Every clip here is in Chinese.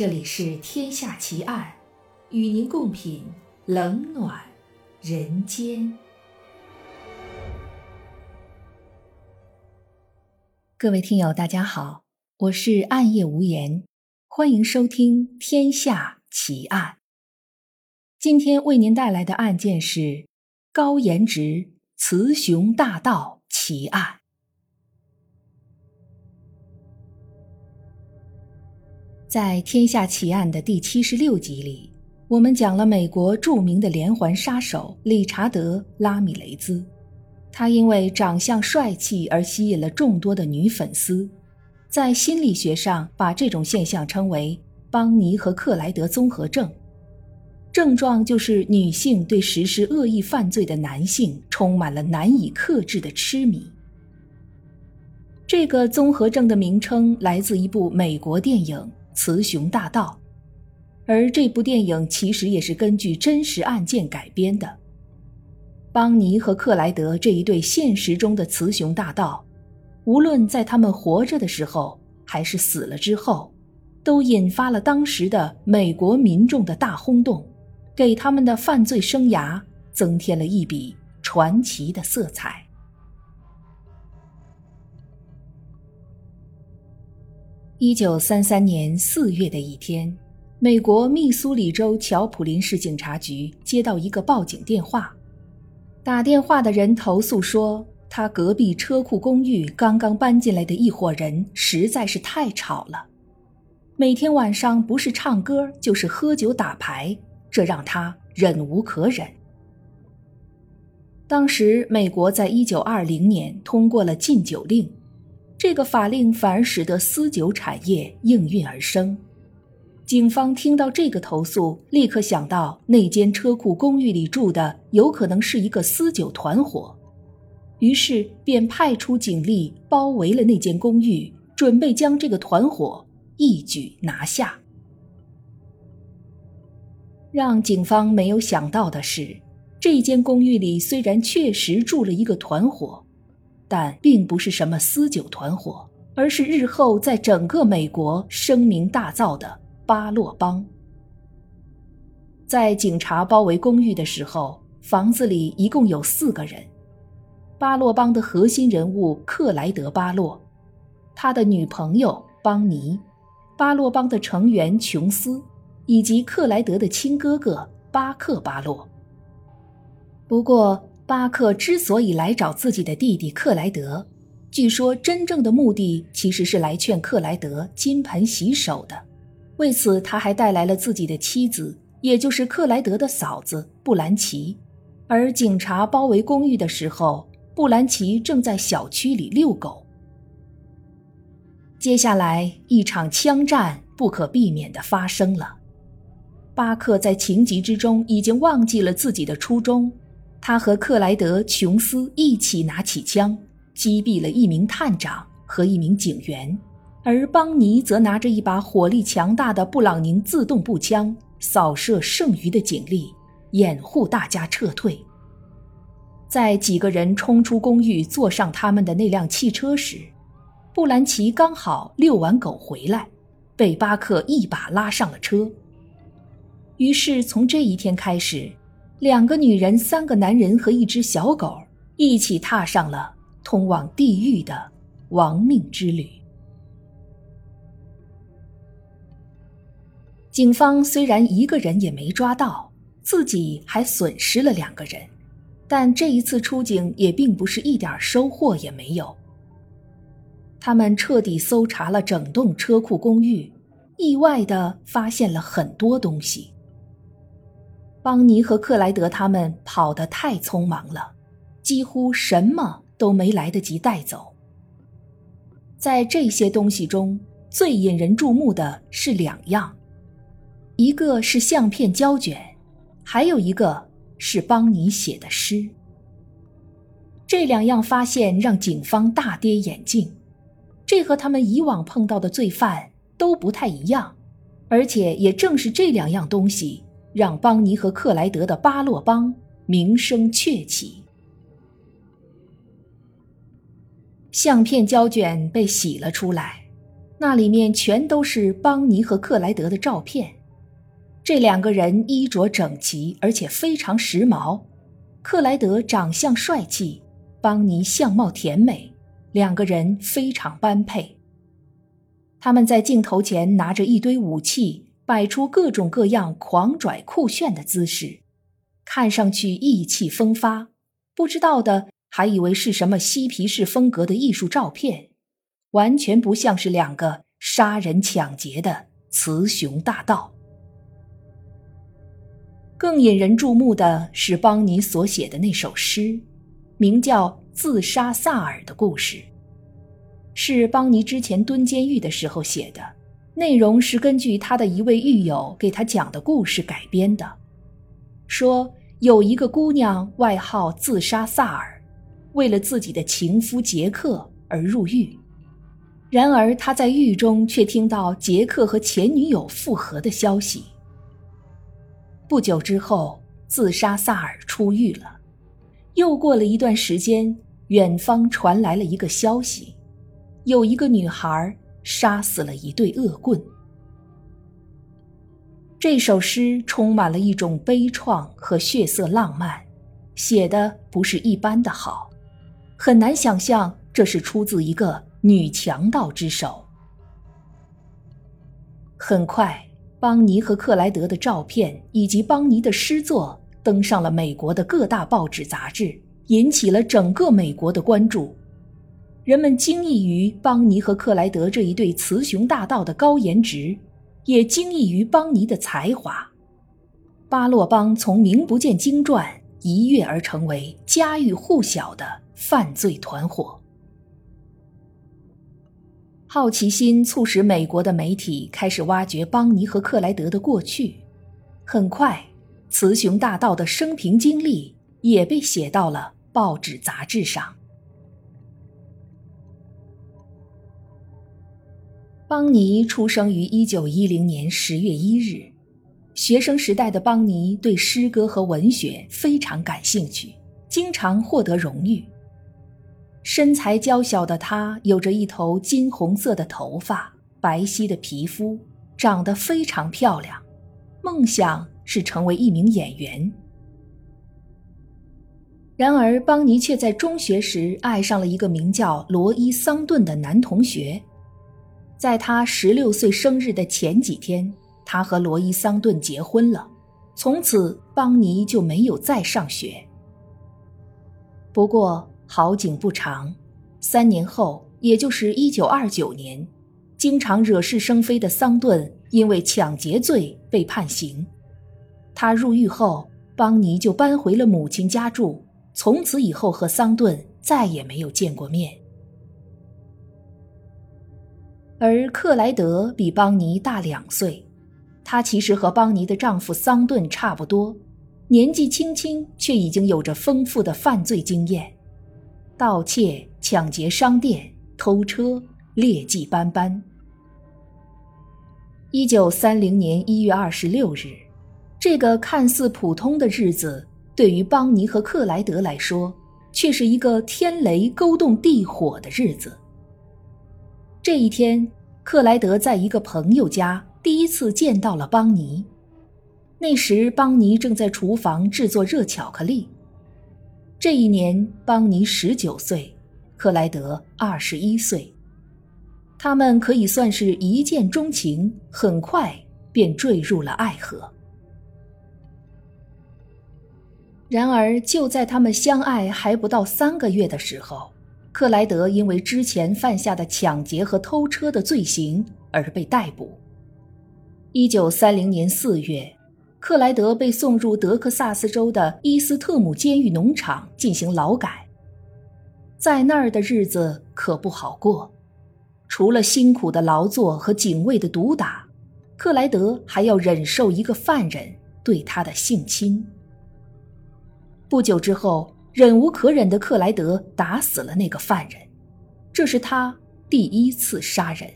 这里是《天下奇案》，与您共品冷暖人间。各位听友，大家好，我是暗夜无言，欢迎收听《天下奇案》。今天为您带来的案件是高颜值雌雄大盗奇案。在《天下奇案》的第七十六集里，我们讲了美国著名的连环杀手理查德·拉米雷兹。他因为长相帅气而吸引了众多的女粉丝，在心理学上把这种现象称为“邦尼和克莱德综合症”。症状就是女性对实施恶意犯罪的男性充满了难以克制的痴迷。这个综合症的名称来自一部美国电影。雌雄大盗，而这部电影其实也是根据真实案件改编的。邦尼和克莱德这一对现实中的雌雄大盗，无论在他们活着的时候，还是死了之后，都引发了当时的美国民众的大轰动，给他们的犯罪生涯增添了一笔传奇的色彩。一九三三年四月的一天，美国密苏里州乔普林市警察局接到一个报警电话。打电话的人投诉说，他隔壁车库公寓刚刚搬进来的一伙人实在是太吵了，每天晚上不是唱歌就是喝酒打牌，这让他忍无可忍。当时，美国在一九二零年通过了禁酒令。这个法令反而使得私酒产业应运而生。警方听到这个投诉，立刻想到那间车库公寓里住的有可能是一个私酒团伙，于是便派出警力包围了那间公寓，准备将这个团伙一举拿下。让警方没有想到的是，这间公寓里虽然确实住了一个团伙。但并不是什么私酒团伙，而是日后在整个美国声名大噪的巴洛帮。在警察包围公寓的时候，房子里一共有四个人：巴洛帮的核心人物克莱德·巴洛，他的女朋友邦尼，巴洛帮的成员琼斯，以及克莱德的亲哥哥巴克·巴洛。不过，巴克之所以来找自己的弟弟克莱德，据说真正的目的其实是来劝克莱德金盆洗手的。为此，他还带来了自己的妻子，也就是克莱德的嫂子布兰奇。而警察包围公寓的时候，布兰奇正在小区里遛狗。接下来，一场枪战不可避免地发生了。巴克在情急之中已经忘记了自己的初衷。他和克莱德·琼斯一起拿起枪，击毙了一名探长和一名警员，而邦尼则拿着一把火力强大的布朗宁自动步枪，扫射剩余的警力，掩护大家撤退。在几个人冲出公寓，坐上他们的那辆汽车时，布兰奇刚好遛完狗回来，被巴克一把拉上了车。于是从这一天开始。两个女人、三个男人和一只小狗一起踏上了通往地狱的亡命之旅。警方虽然一个人也没抓到，自己还损失了两个人，但这一次出警也并不是一点收获也没有。他们彻底搜查了整栋车库公寓，意外的发现了很多东西。邦尼和克莱德他们跑得太匆忙了，几乎什么都没来得及带走。在这些东西中最引人注目的是两样，一个是相片胶卷，还有一个是邦尼写的诗。这两样发现让警方大跌眼镜，这和他们以往碰到的罪犯都不太一样，而且也正是这两样东西。让邦尼和克莱德的巴洛帮名声鹊起。相片胶卷被洗了出来，那里面全都是邦尼和克莱德的照片。这两个人衣着整齐，而且非常时髦。克莱德长相帅气，邦尼相貌甜美，两个人非常般配。他们在镜头前拿着一堆武器，摆出各种各样狂拽酷炫的姿势，看上去意气风发。不知道的还以为是什么嬉皮士风格的艺术照片，完全不像是两个杀人抢劫的雌雄大盗。更引人注目的是邦尼所写的那首诗，名叫《自杀萨尔的故事》，是邦尼之前蹲监狱的时候写的，内容是根据他的一位狱友给他讲的故事改编的。说有一个姑娘，外号自杀萨尔，为了自己的情夫杰克而入狱，然而他在狱中却听到杰克和前女友复合的消息。不久之后，自杀萨尔出狱了。又过了一段时间，远方传来了一个消息：有一个女孩杀死了一对恶棍。这首诗充满了一种悲怆和血色浪漫，写的不是一般的好，很难想象这是出自一个女强盗之手。很快。邦尼和克莱德的照片以及邦尼的诗作登上了美国的各大报纸杂志，引起了整个美国的关注。人们惊异于邦尼和克莱德这一对雌雄大盗的高颜值，也惊异于邦尼的才华。巴洛邦从名不见经传一跃而成为家喻户晓的犯罪团伙。好奇心促使美国的媒体开始挖掘邦尼和克莱德的过去，很快，雌雄大盗的生平经历也被写到了报纸杂志上。邦尼出生于一九一零年十月一日，学生时代的邦尼对诗歌和文学非常感兴趣，经常获得荣誉。身材娇小的她有着一头金红色的头发，白皙的皮肤，长得非常漂亮。梦想是成为一名演员。然而，邦尼却在中学时爱上了一个名叫罗伊·桑顿的男同学。在他十六岁生日的前几天，他和罗伊·桑顿结婚了。从此，邦尼就没有再上学。不过，好景不长，三年后，也就是一九二九年，经常惹是生非的桑顿因为抢劫罪被判刑。他入狱后，邦尼就搬回了母亲家住，从此以后和桑顿再也没有见过面。而克莱德比邦尼大两岁，她其实和邦尼的丈夫桑顿差不多，年纪轻轻却已经有着丰富的犯罪经验。盗窃、抢劫商店、偷车，劣迹斑斑。一九三零年一月二十六日，这个看似普通的日子，对于邦尼和克莱德来说，却是一个天雷勾动地火的日子。这一天，克莱德在一个朋友家第一次见到了邦尼。那时，邦尼正在厨房制作热巧克力。这一年，邦尼十九岁，克莱德二十一岁。他们可以算是一见钟情，很快便坠入了爱河。然而，就在他们相爱还不到三个月的时候，克莱德因为之前犯下的抢劫和偷车的罪行而被逮捕。一九三零年四月。克莱德被送入德克萨斯州的伊斯特姆监狱农场进行劳改，在那儿的日子可不好过，除了辛苦的劳作和警卫的毒打，克莱德还要忍受一个犯人对他的性侵。不久之后，忍无可忍的克莱德打死了那个犯人，这是他第一次杀人。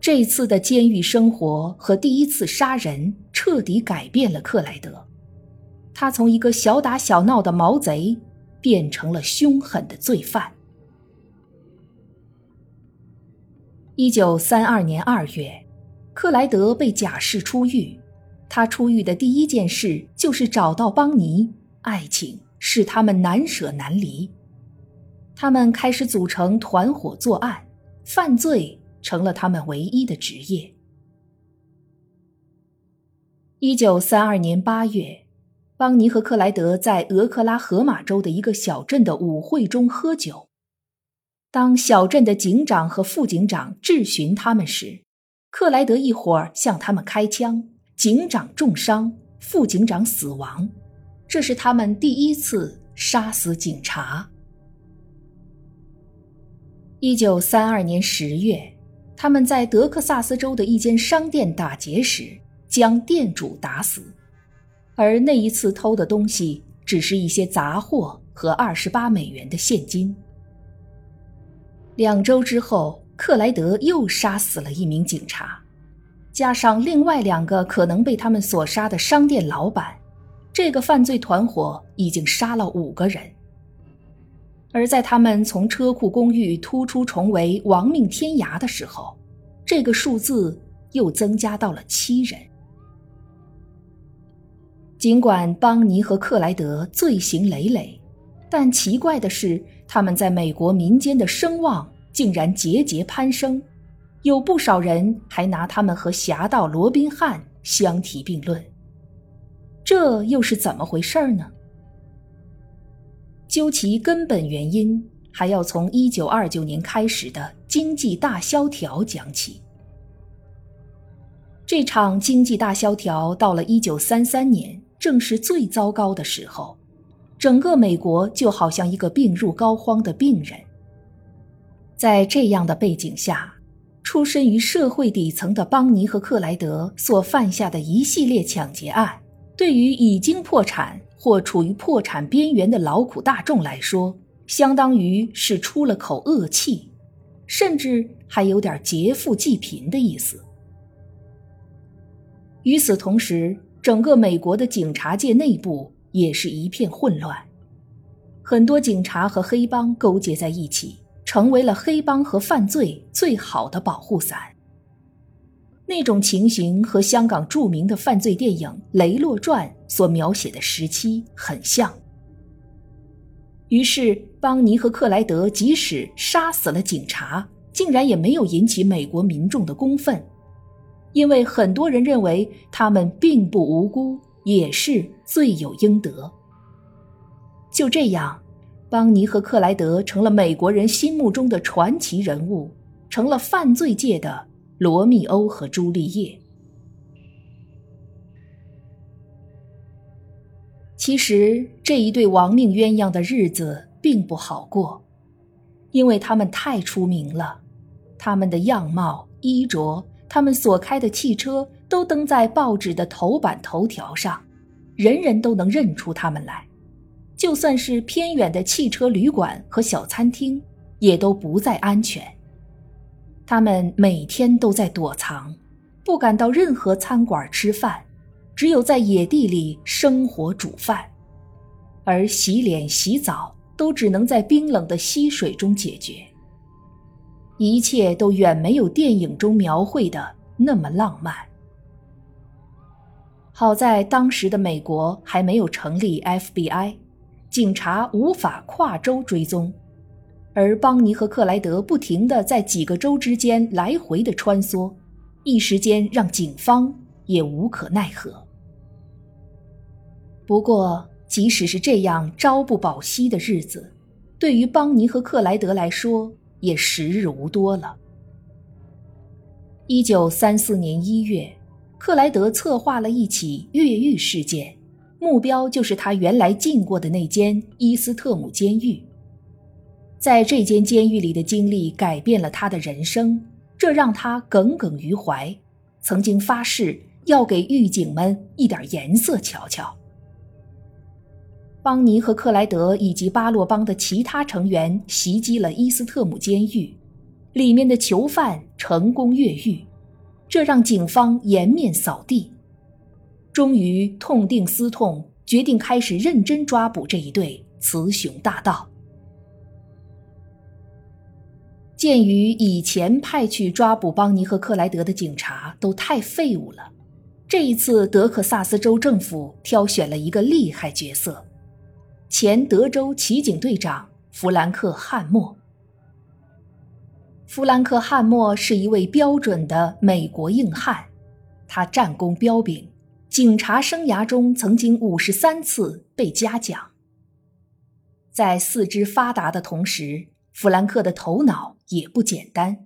这次的监狱生活和第一次杀人彻底改变了克莱德，他从一个小打小闹的毛贼变成了凶狠的罪犯。一九三二年二月，克莱德被假释出狱。他出狱的第一件事就是找到邦尼，爱情使他们难舍难离。他们开始组成团伙作案，犯罪成了他们唯一的职业。一九三二年八月，邦尼和克莱德在俄克拉荷马州的一个小镇的舞会中喝酒。当小镇的警长和副警长质询他们时，克莱德一伙向他们开枪，警长重伤，副警长死亡。这是他们第一次杀死警察。一九三二年十月，他们在德克萨斯州的一间商店打劫时，将店主打死，而那一次偷的东西只是一些杂货和二十八美元的现金。两周之后，克莱德又杀死了一名警察，加上另外两个可能被他们所杀的商店老板，这个犯罪团伙已经杀了五个人。而在他们从车库公寓突出重围、亡命天涯的时候，这个数字又增加到了七人。尽管邦尼和克莱德罪行累累，但奇怪的是。他们在美国民间的声望竟然节节攀升，有不少人还拿他们和侠盗罗宾汉相提并论。这又是怎么回事呢？究其根本原因，还要从一九二九年开始的经济大萧条讲起。这场经济大萧条到了一九三三年，正是最糟糕的时候。整个美国就好像一个病入膏肓的病人。在这样的背景下，出身于社会底层的邦尼和克莱德所犯下的一系列抢劫案，对于已经破产或处于破产边缘的劳苦大众来说，相当于是出了口恶气，甚至还有点劫富济贫的意思。与此同时，整个美国的警察界内部。也是一片混乱，很多警察和黑帮勾结在一起，成为了黑帮和犯罪最好的保护伞。那种情形和香港著名的犯罪电影《雷洛传》所描写的时期很像。于是，邦尼和克莱德即使杀死了警察，竟然也没有引起美国民众的公愤，因为很多人认为他们并不无辜。也是罪有应得。就这样，邦尼和克莱德成了美国人心目中的传奇人物，成了犯罪界的罗密欧和朱丽叶。其实，这一对亡命鸳鸯的日子并不好过，因为他们太出名了，他们的样貌、衣着，他们所开的汽车。都登在报纸的头版头条上，人人都能认出他们来。就算是偏远的汽车旅馆和小餐厅，也都不再安全。他们每天都在躲藏，不敢到任何餐馆吃饭，只有在野地里生火煮饭，而洗脸洗澡都只能在冰冷的溪水中解决。一切都远没有电影中描绘的那么浪漫。好在当时的美国还没有成立 FBI，警察无法跨州追踪，而邦尼和克莱德不停地在几个州之间来回的穿梭，一时间让警方也无可奈何。不过，即使是这样朝不保夕的日子，对于邦尼和克莱德来说也时日无多了。一九三四年一月。克莱德策划了一起越狱事件，目标就是他原来进过的那间伊斯特姆监狱。在这间监狱里的经历改变了他的人生，这让他耿耿于怀，曾经发誓要给狱警们一点颜色瞧瞧。邦尼和克莱德以及巴洛邦的其他成员袭击了伊斯特姆监狱，里面的囚犯成功越狱。这让警方颜面扫地，终于痛定思痛，决定开始认真抓捕这一对雌雄大盗。鉴于以前派去抓捕邦尼和克莱德的警察都太废物了，这一次德克萨斯州政府挑选了一个厉害角色——前德州骑警队长弗兰克·汉默。弗兰克·汉默是一位标准的美国硬汉，他战功彪炳，警察生涯中曾经五十三次被嘉奖。在四肢发达的同时，弗兰克的头脑也不简单。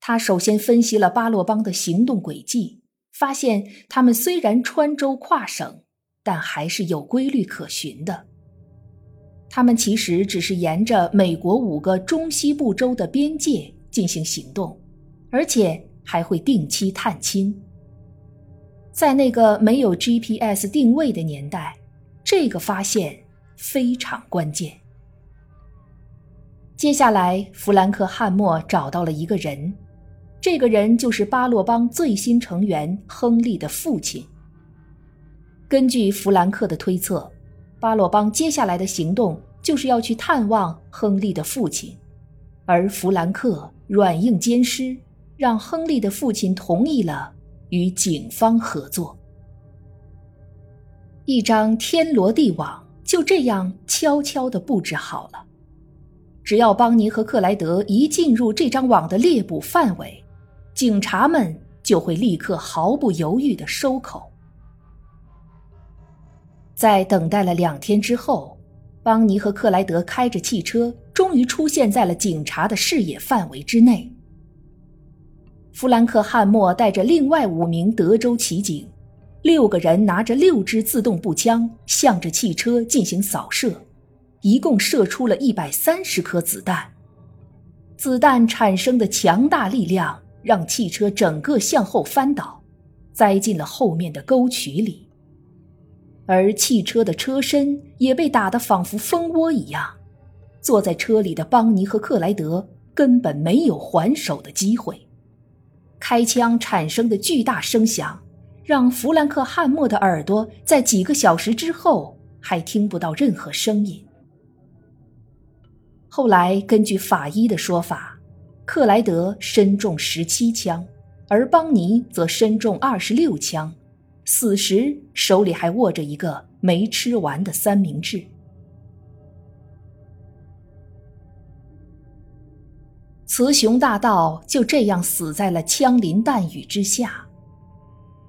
他首先分析了巴洛邦的行动轨迹，发现他们虽然穿州跨省，但还是有规律可循的。他们其实只是沿着美国五个中西部州的边界进行行动，而且还会定期探亲。在那个没有 GPS 定位的年代，这个发现非常关键。接下来，弗兰克·汉默找到了一个人，这个人就是巴洛邦最新成员亨利的父亲。根据弗兰克的推测，巴洛邦接下来的行动就是要去探望亨利的父亲，而弗兰克软硬兼施，让亨利的父亲同意了与警方合作。一张天罗地网就这样悄悄地布置好了。只要邦尼和克莱德一进入这张网的猎捕范围，警察们就会立刻毫不犹豫的收口。在等待了两天之后，邦尼和克莱德开着汽车，终于出现在了警察的视野范围之内。弗兰克·汉默带着另外五名德州骑警，六个人拿着六支自动步枪，向着汽车进行扫射。一共射出了一百三十颗子弹，子弹产生的强大力量让汽车整个向后翻倒，栽进了后面的沟渠里。而汽车的车身也被打得仿佛蜂窝一样，坐在车里的邦尼和克莱德根本没有还手的机会。开枪产生的巨大声响，让弗兰克·汉默的耳朵在几个小时之后还听不到任何声音。后来，根据法医的说法，克莱德身中十七枪，而邦尼则身中二十六枪，死时手里还握着一个没吃完的三明治。雌雄大盗就这样死在了枪林弹雨之下。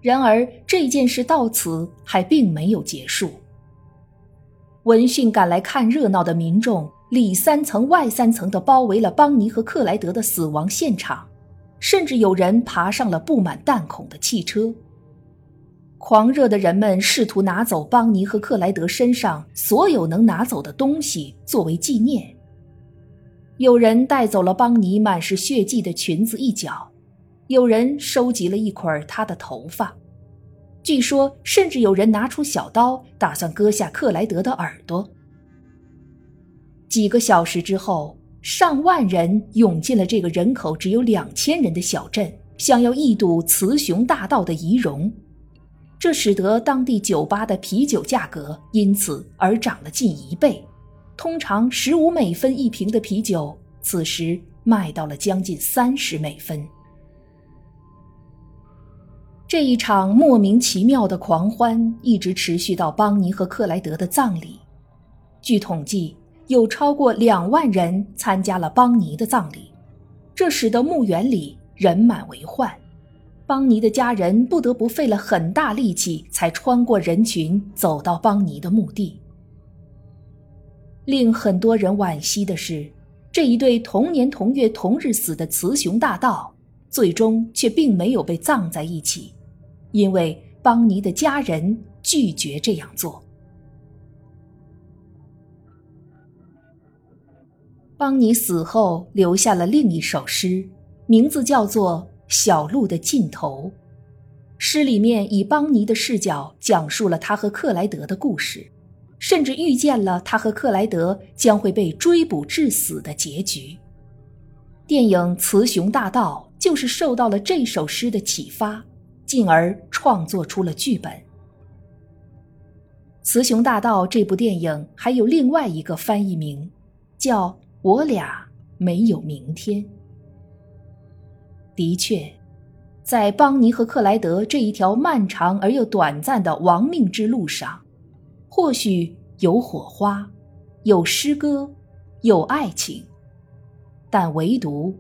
然而，这件事到此还并没有结束。闻讯赶来看热闹的民众。里三层外三层的包围了邦尼和克莱德的死亡现场，甚至有人爬上了布满弹孔的汽车。狂热的人们试图拿走邦尼和克莱德身上所有能拿走的东西作为纪念。有人带走了邦尼满是血迹的裙子一角，有人收集了一捆他的头发，据说甚至有人拿出小刀打算割下克莱德的耳朵。几个小时之后，上万人涌进了这个人口只有两千人的小镇，想要一睹雌雄大盗的仪容。这使得当地酒吧的啤酒价格因此而涨了近一倍，通常十五美分一瓶的啤酒，此时卖到了将近三十美分。这一场莫名其妙的狂欢一直持续到邦尼和克莱德的葬礼。据统计。有超过两万人参加了邦尼的葬礼，这使得墓园里人满为患。邦尼的家人不得不费了很大力气，才穿过人群走到邦尼的墓地。令很多人惋惜的是，这一对同年同月同日死的雌雄大盗，最终却并没有被葬在一起，因为邦尼的家人拒绝这样做。邦尼死后留下了另一首诗，名字叫做《小路的尽头》。诗里面以邦尼的视角讲述了他和克莱德的故事，甚至预见了他和克莱德将会被追捕致死的结局。电影《雌雄大盗》就是受到了这首诗的启发，进而创作出了剧本。《雌雄大盗》这部电影还有另外一个翻译名，叫。我俩没有明天。的确，在邦尼和克莱德这一条漫长而又短暂的亡命之路上，或许有火花，有诗歌，有爱情，但唯独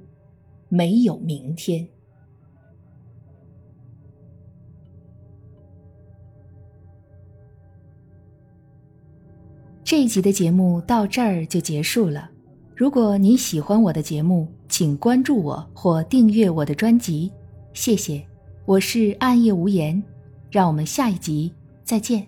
没有明天。这一集的节目到这儿就结束了。如果你喜欢我的节目，请关注我或订阅我的专辑，谢谢。我是暗夜无言，让我们下一集再见。